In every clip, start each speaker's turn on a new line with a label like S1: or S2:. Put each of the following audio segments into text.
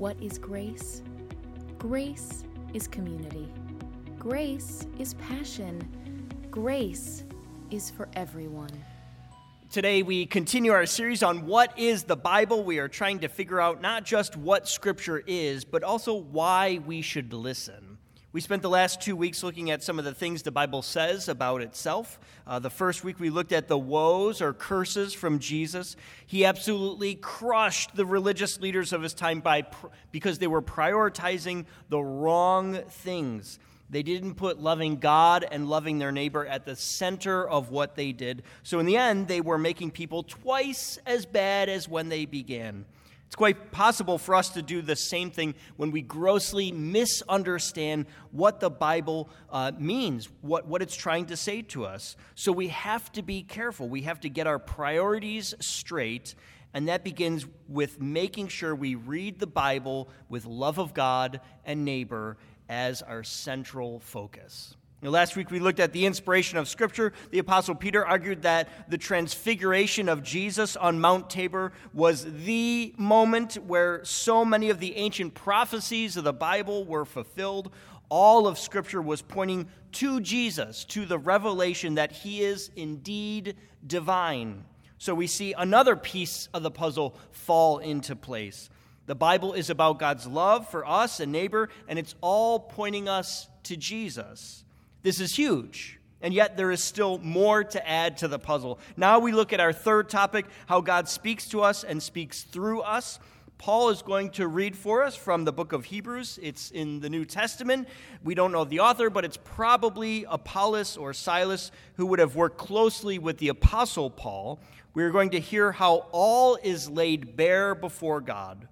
S1: What is grace? Grace is community. Grace is passion. Grace is for everyone.
S2: Today, we continue our series on what is the Bible. We are trying to figure out not just what Scripture is, but also why we should listen. We spent the last two weeks looking at some of the things the Bible says about itself. Uh, the first week, we looked at the woes or curses from Jesus. He absolutely crushed the religious leaders of his time by, because they were prioritizing the wrong things. They didn't put loving God and loving their neighbor at the center of what they did. So, in the end, they were making people twice as bad as when they began. It's quite possible for us to do the same thing when we grossly misunderstand what the Bible uh, means, what, what it's trying to say to us. So we have to be careful. We have to get our priorities straight, and that begins with making sure we read the Bible with love of God and neighbor as our central focus. Now, last week we looked at the inspiration of Scripture. The Apostle Peter argued that the transfiguration of Jesus on Mount Tabor was the moment where so many of the ancient prophecies of the Bible were fulfilled. All of Scripture was pointing to Jesus, to the revelation that he is indeed divine. So we see another piece of the puzzle fall into place. The Bible is about God's love for us and neighbor, and it's all pointing us to Jesus. This is huge. And yet, there is still more to add to the puzzle. Now, we look at our third topic how God speaks to us and speaks through us. Paul is going to read for us from the book of Hebrews. It's in the New Testament. We don't know the author, but it's probably Apollos or Silas who would have worked closely with the Apostle Paul. We are going to hear how all is laid bare before God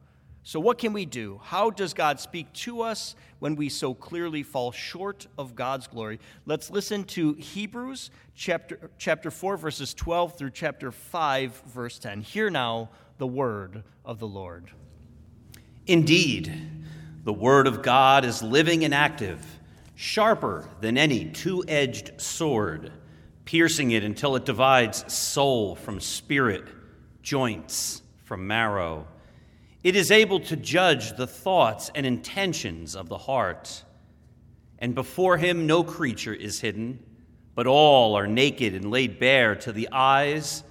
S2: so, what can we do? How does God speak to us when we so clearly fall short of God's glory? Let's listen to Hebrews chapter, chapter 4, verses 12 through chapter 5, verse 10. Hear now the word of the Lord.
S3: Indeed, the word of God is living and active, sharper than any two edged sword, piercing it until it divides soul from spirit, joints from marrow it is able to judge the thoughts and intentions of the heart. And before him no creature is hidden, but all are naked and laid bare to the eyes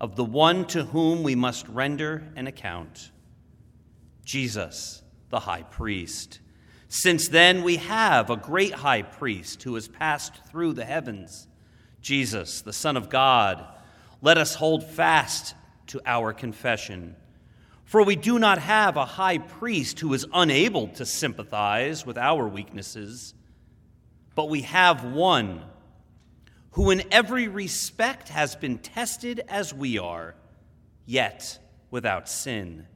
S3: of the one to whom we must render an account Jesus, the high priest. Since then, we have a great high priest who has passed through the heavens, Jesus, the Son of God. Let us hold fast to our confession. For we do not have a high priest who is unable to sympathize with our weaknesses, but we have one who in every respect has been tested as we are, yet without sin.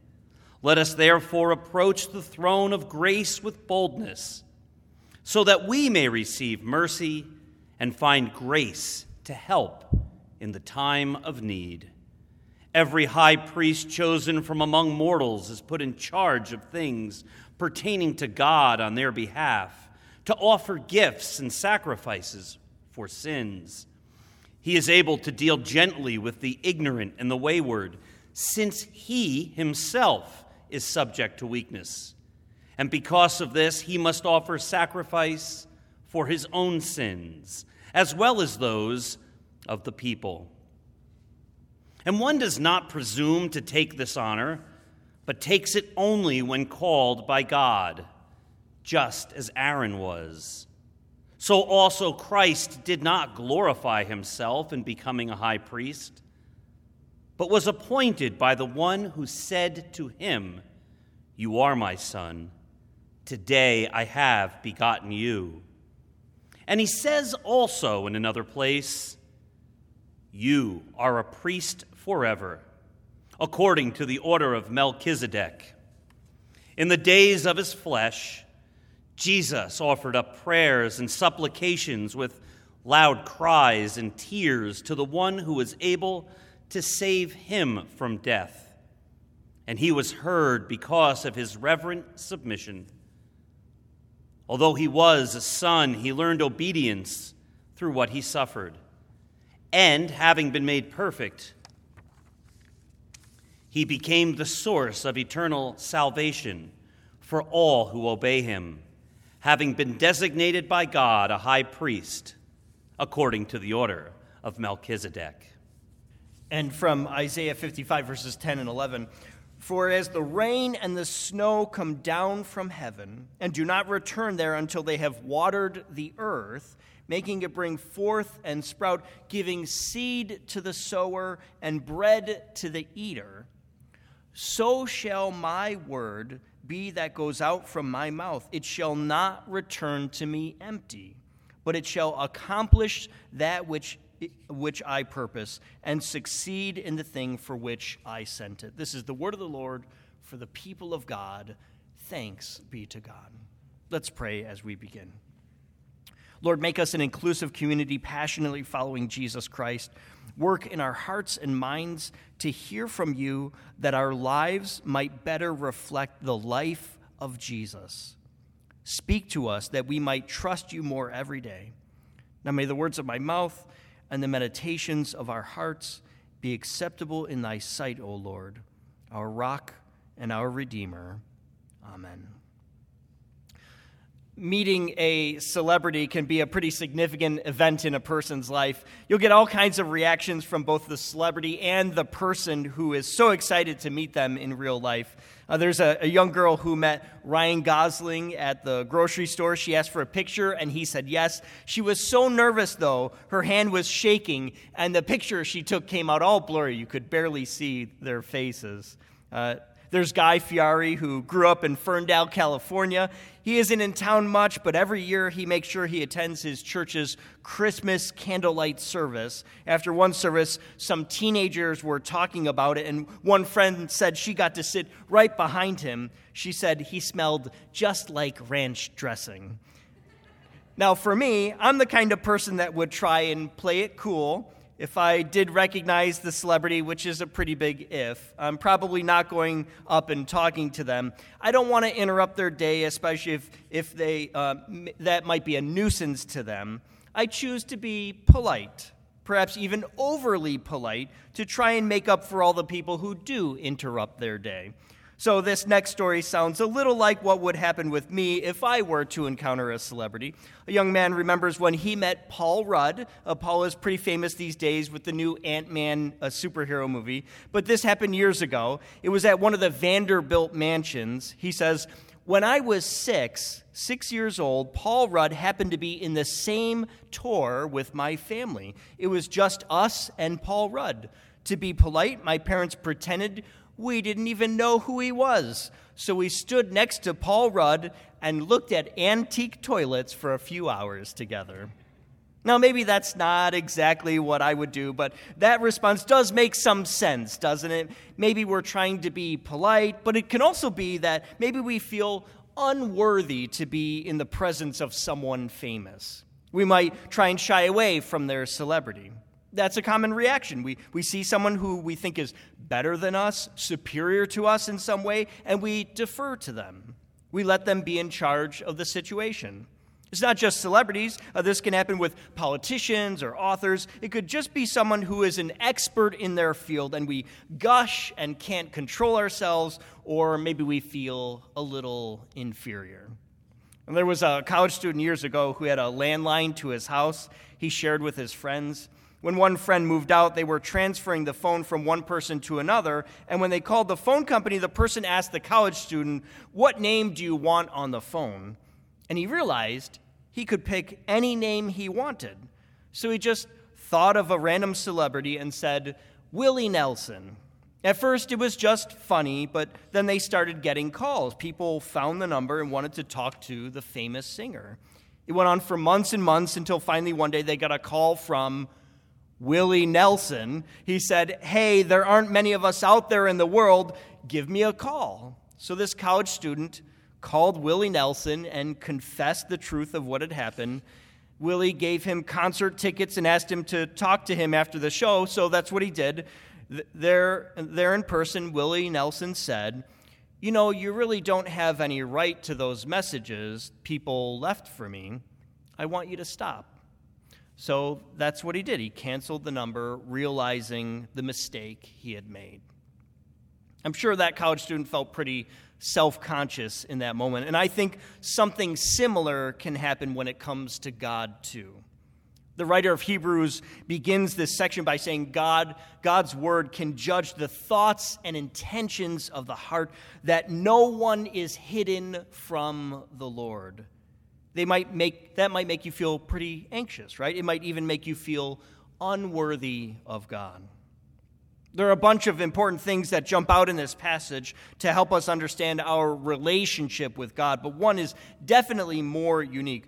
S3: Let us therefore approach the throne of grace with boldness, so that we may receive mercy and find grace to help in the time of need. Every high priest chosen from among mortals is put in charge of things pertaining to God on their behalf, to offer gifts and sacrifices for sins. He is able to deal gently with the ignorant and the wayward, since he himself is subject to weakness. And because of this, he must offer sacrifice for his own sins, as well as those of the people. And one does not presume to take this honor, but takes it only when called by God, just as Aaron was. So also Christ did not glorify himself in becoming a high priest, but was appointed by the one who said to him, You are my son. Today I have begotten you. And he says also in another place, You are a priest forever, according to the order of Melchizedek. In the days of his flesh, Jesus offered up prayers and supplications with loud cries and tears to the one who was able to save him from death. And he was heard because of his reverent submission. Although he was a son, he learned obedience through what he suffered. And having been made perfect, he became the source of eternal salvation for all who obey him, having been designated by God a high priest, according to the order of Melchizedek.
S2: And from Isaiah 55, verses 10 and 11 For as the rain and the snow come down from heaven, and do not return there until they have watered the earth, making it bring forth and sprout, giving seed to the sower and bread to the eater, so shall my word be that goes out from my mouth. It shall not return to me empty, but it shall accomplish that which, which I purpose and succeed in the thing for which I sent it. This is the word of the Lord for the people of God. Thanks be to God. Let's pray as we begin. Lord, make us an inclusive community passionately following Jesus Christ. Work in our hearts and minds to hear from you that our lives might better reflect the life of Jesus. Speak to us that we might trust you more every day. Now may the words of my mouth and the meditations of our hearts be acceptable in thy sight, O Lord, our rock and our redeemer. Amen meeting a celebrity can be a pretty significant event in a person's life. You'll get all kinds of reactions from both the celebrity and the person who is so excited to meet them in real life. Uh, there's a, a, young girl who met Ryan Gosling at the grocery store. She asked for a picture, and he said yes. She was so nervous, though, her hand was shaking, and the picture she took came out all blurry. You could barely see their faces. Uh, there's Guy Fieri, who grew up in Ferndale, California. He isn't in town much, but every year he makes sure he attends his church's Christmas candlelight service. After one service, some teenagers were talking about it, and one friend said she got to sit right behind him. She said he smelled just like ranch dressing. Now, for me, I'm the kind of person that would try and play it cool if I did recognize the celebrity, which is a pretty big if, I'm probably not going up and talking to them. I don't want to interrupt their day, especially if, if they, uh, that might be a nuisance to them. I choose to be polite, perhaps even overly polite, to try and make up for all the people who do interrupt their day. So, this next story sounds a little like what would happen with me if I were to encounter a celebrity. A young man remembers when he met Paul Rudd. Uh, Paul is pretty famous these days with the new Ant Man uh, superhero movie, but this happened years ago. It was at one of the Vanderbilt mansions. He says, When I was six, six years old, Paul Rudd happened to be in the same tour with my family. It was just us and Paul Rudd. To be polite, my parents pretended we didn't even know who he was. So we stood next to Paul Rudd and looked at antique toilets for a few hours together. Now, maybe that's not exactly what I would do, but that response does make some sense, doesn't it? Maybe we're trying to be polite, but it can also be that maybe we feel unworthy to be in the presence of someone famous. We might try and shy away from their celebrity that's a common reaction. We, we see someone who we think is better than us, superior to us in some way, and we defer to them. We let them be in charge of the situation. It's not just celebrities. Uh, this can happen with politicians or authors. It could just be someone who is an expert in their field and we gush and can't control ourselves, or maybe we feel a little inferior. And there was a college student years ago who had a landline to his house he shared with his friends. When one friend moved out, they were transferring the phone from one person to another. And when they called the phone company, the person asked the college student, What name do you want on the phone? And he realized he could pick any name he wanted. So he just thought of a random celebrity and said, Willie Nelson. At first, it was just funny, but then they started getting calls. People found the number and wanted to talk to the famous singer. It went on for months and months until finally one day they got a call from Willie Nelson, he said, Hey, there aren't many of us out there in the world. Give me a call. So this college student called Willie Nelson and confessed the truth of what had happened. Willie gave him concert tickets and asked him to talk to him after the show, so that's what he did. There, there in person, Willie Nelson said, You know, you really don't have any right to those messages people left for me. I want you to stop. So that's what he did. He canceled the number, realizing the mistake he had made. I'm sure that college student felt pretty self conscious in that moment. And I think something similar can happen when it comes to God, too. The writer of Hebrews begins this section by saying God, God's word can judge the thoughts and intentions of the heart, that no one is hidden from the Lord. They might make, that might make you feel pretty anxious, right? It might even make you feel unworthy of God. There are a bunch of important things that jump out in this passage to help us understand our relationship with God, but one is definitely more unique.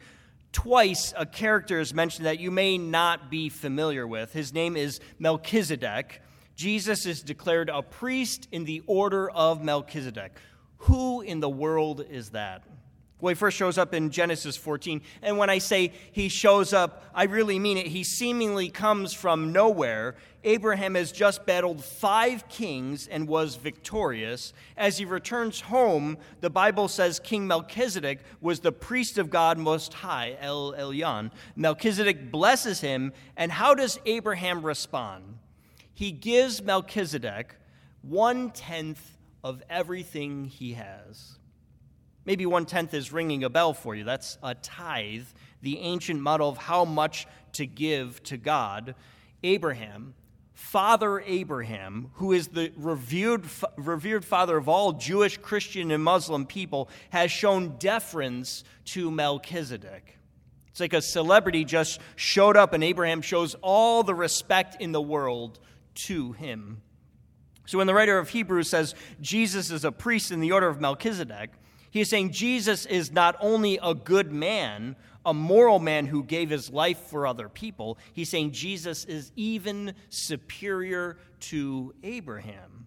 S2: Twice, a character is mentioned that you may not be familiar with. His name is Melchizedek. Jesus is declared a priest in the order of Melchizedek. Who in the world is that? Well, he first shows up in Genesis 14. And when I say he shows up, I really mean it. He seemingly comes from nowhere. Abraham has just battled five kings and was victorious. As he returns home, the Bible says King Melchizedek was the priest of God Most High, El Elyon. Melchizedek blesses him. And how does Abraham respond? He gives Melchizedek one tenth of everything he has. Maybe one tenth is ringing a bell for you. That's a tithe, the ancient model of how much to give to God. Abraham, Father Abraham, who is the revered, revered father of all Jewish, Christian, and Muslim people, has shown deference to Melchizedek. It's like a celebrity just showed up, and Abraham shows all the respect in the world to him. So when the writer of Hebrews says Jesus is a priest in the order of Melchizedek, he is saying Jesus is not only a good man, a moral man who gave his life for other people, he's saying Jesus is even superior to Abraham.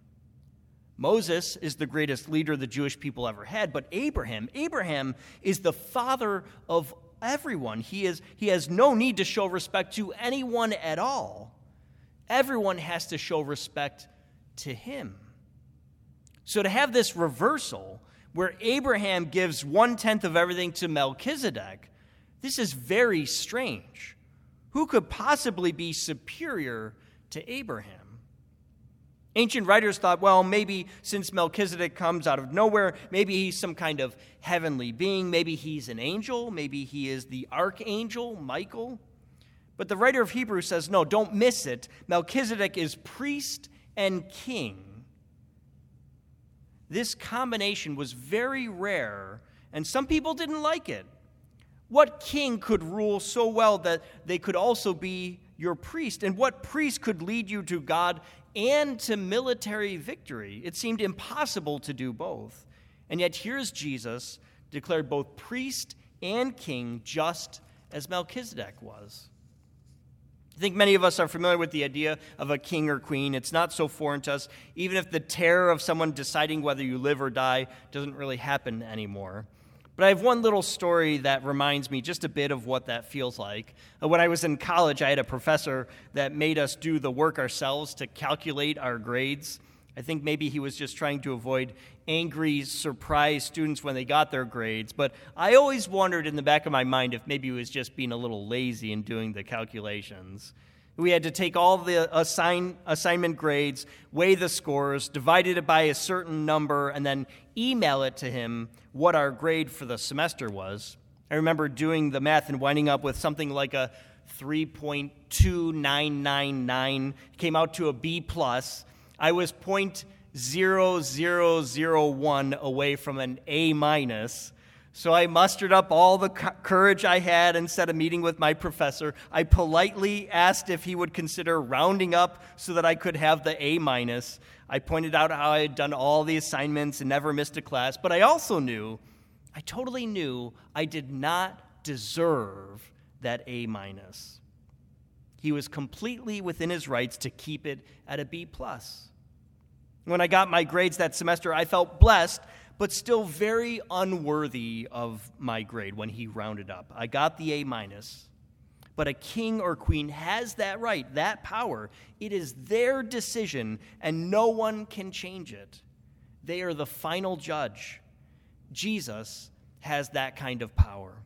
S2: Moses is the greatest leader the Jewish people ever had, but Abraham, Abraham is the father of everyone. He, is, he has no need to show respect to anyone at all. Everyone has to show respect to him. So to have this reversal, where Abraham gives one tenth of everything to Melchizedek, this is very strange. Who could possibly be superior to Abraham? Ancient writers thought, well, maybe since Melchizedek comes out of nowhere, maybe he's some kind of heavenly being, maybe he's an angel, maybe he is the archangel, Michael. But the writer of Hebrews says, no, don't miss it. Melchizedek is priest and king this combination was very rare, and some people didn't like it. What king could rule so well that they could also be your priest? And what priest could lead you to God and to military victory? It seemed impossible to do both. And yet, here's Jesus declared both priest and king, just as Melchizedek was. I think many of us are familiar with the idea of a king or queen. It's not so foreign to us, even if the terror of someone deciding whether you live or die doesn't really happen anymore. But I have one little story that reminds me just a bit of what that feels like. Uh, when I was in college, I had a professor that made us do the work ourselves to calculate our grades. I think maybe he was just trying to avoid angry, surprised students when they got their grades. But I always wondered in the back of my mind if maybe he was just being a little lazy in doing the calculations. We had to take all the assign, assignment grades, weigh the scores, divided it by a certain number, and then email it to him what our grade for the semester was. I remember doing the math and winding up with something like a 3.2999. Came out to a B plus. I was 0.0001 away from an A minus. So I mustered up all the courage I had and set a meeting with my professor. I politely asked if he would consider rounding up so that I could have the A minus. I pointed out how I had done all the assignments and never missed a class, but I also knew, I totally knew I did not deserve that A minus. He was completely within his rights to keep it at a B plus. When I got my grades that semester, I felt blessed, but still very unworthy of my grade when he rounded up. I got the A minus. But a king or queen has that right, that power. It is their decision, and no one can change it. They are the final judge. Jesus has that kind of power.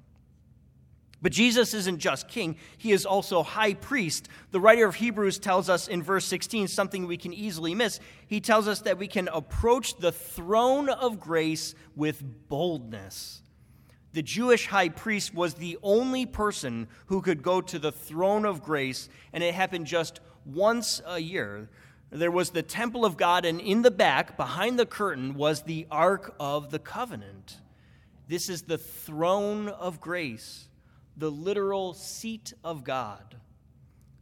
S2: But Jesus isn't just king, he is also high priest. The writer of Hebrews tells us in verse 16 something we can easily miss. He tells us that we can approach the throne of grace with boldness. The Jewish high priest was the only person who could go to the throne of grace, and it happened just once a year. There was the temple of God, and in the back, behind the curtain, was the Ark of the Covenant. This is the throne of grace the literal seat of God.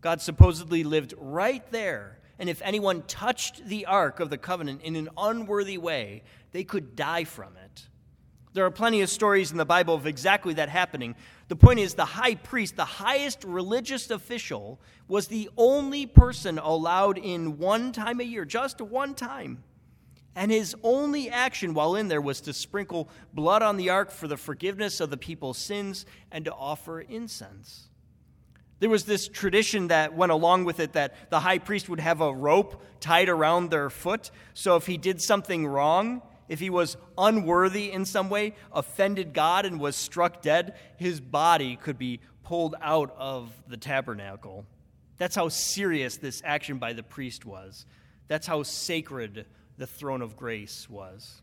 S2: God supposedly lived right there, and if anyone touched the Ark of the Covenant in an unworthy way, they could die from it. There are plenty of stories in the Bible of exactly that happening. The point is, the high priest, the highest religious official, was the only person allowed in one time a year, just one time. And his only action while in there was to sprinkle blood on the ark for the forgiveness of the people's sins and to offer incense. There was this tradition that went along with it that the high priest would have a rope tied around their foot. So if he did something wrong, if he was unworthy in some way, offended God, and was struck dead, his body could be pulled out of the tabernacle. That's how serious this action by the priest was. That's how sacred the throne of grace was.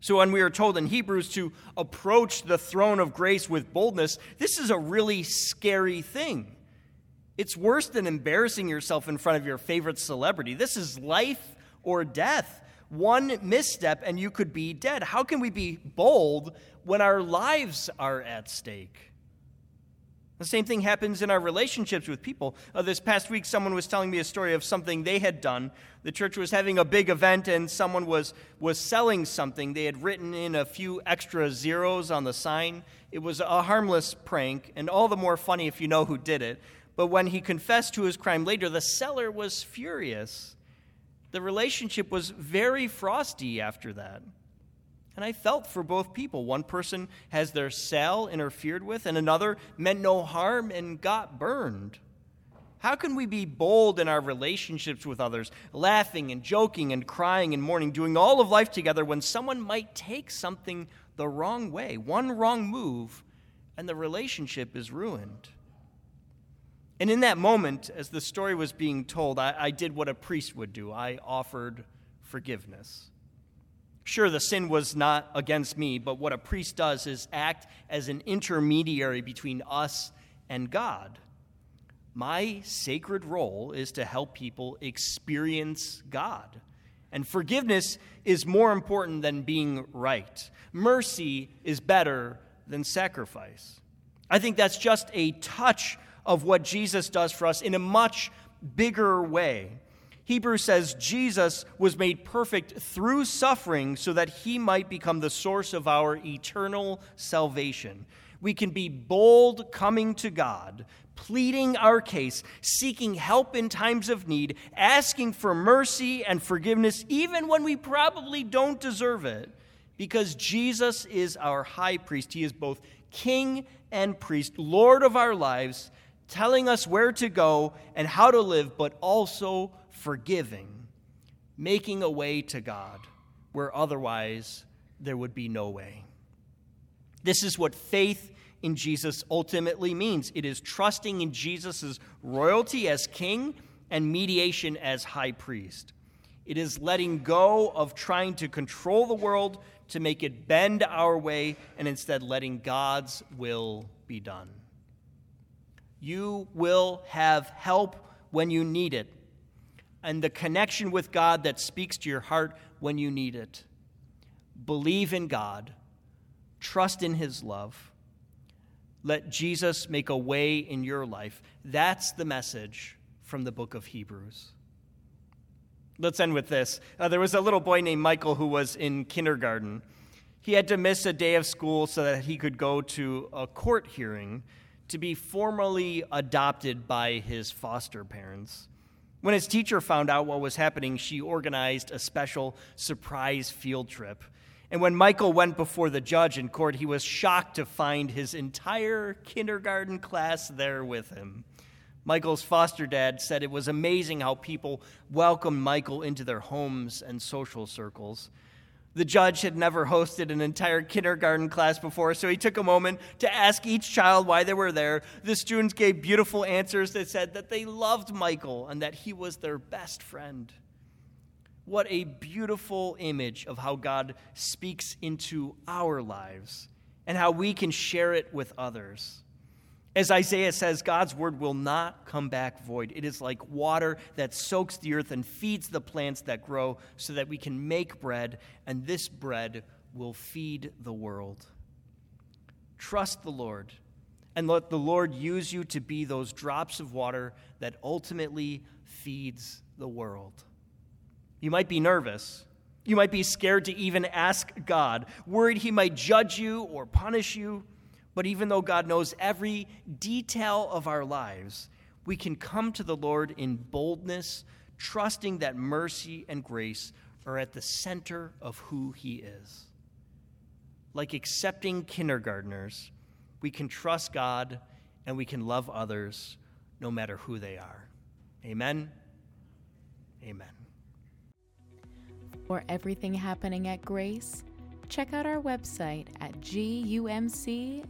S2: So, when we are told in Hebrews to approach the throne of grace with boldness, this is a really scary thing. It's worse than embarrassing yourself in front of your favorite celebrity. This is life or death. One misstep and you could be dead. How can we be bold when our lives are at stake? The same thing happens in our relationships with people. Uh, this past week, someone was telling me a story of something they had done. The church was having a big event, and someone was, was selling something. They had written in a few extra zeros on the sign. It was a harmless prank, and all the more funny if you know who did it. But when he confessed to his crime later, the seller was furious. The relationship was very frosty after that. And I felt for both people. One person has their cell interfered with, and another meant no harm and got burned. How can we be bold in our relationships with others, laughing and joking and crying and mourning, doing all of life together when someone might take something the wrong way, one wrong move, and the relationship is ruined? And in that moment, as the story was being told, I, I did what a priest would do I offered forgiveness. Sure, the sin was not against me, but what a priest does is act as an intermediary between us and God. My sacred role is to help people experience God. And forgiveness is more important than being right. Mercy is better than sacrifice. I think that's just a touch of what Jesus does for us in a much bigger way. Hebrews says Jesus was made perfect through suffering so that he might become the source of our eternal salvation. We can be bold coming to God, pleading our case, seeking help in times of need, asking for mercy and forgiveness, even when we probably don't deserve it, because Jesus is our high priest. He is both king and priest, Lord of our lives, telling us where to go and how to live, but also forgiving, making a way to God where otherwise there would be no way. This is what faith in Jesus ultimately means it is trusting in Jesus' royalty as king and mediation as high priest. It is letting go of trying to control the world to make it bend our way and instead letting God's will be done. You will have help when you need it and the connection with God that speaks to your heart when you need it. Believe in God, trust in His love. Let Jesus make a way in your life. That's the message from the book of Hebrews. Let's end with this. Uh, there was a little boy named Michael who was in kindergarten. He had to miss a day of school so that he could go to a court hearing to be formally adopted by his foster parents. When his teacher found out what was happening, she organized a special surprise field trip. And when Michael went before the judge in court, he was shocked to find his entire kindergarten class there with him. Michael's foster dad said it was amazing how people welcomed Michael into their homes and social circles. The judge had never hosted an entire kindergarten class before, so he took a moment to ask each child why they were there. The students gave beautiful answers that said that they loved Michael and that he was their best friend. What a beautiful image of how God speaks into our lives and how we can share it with others. As Isaiah says, God's word will not come back void. It is like water that soaks the earth and feeds the plants that grow so that we can make bread, and this bread will feed the world. Trust the Lord and let the Lord use you to be those drops of water that ultimately feeds the world. You might be nervous. You might be scared to even ask God, worried he might judge you or punish you. But even though God knows every detail of our lives, we can come to the Lord in boldness, trusting that mercy and grace are at the center of who He is. Like accepting kindergartners, we can trust God and we can love others no matter who they are. Amen. Amen.
S1: For everything happening at Grace, check out our website at gumc.org.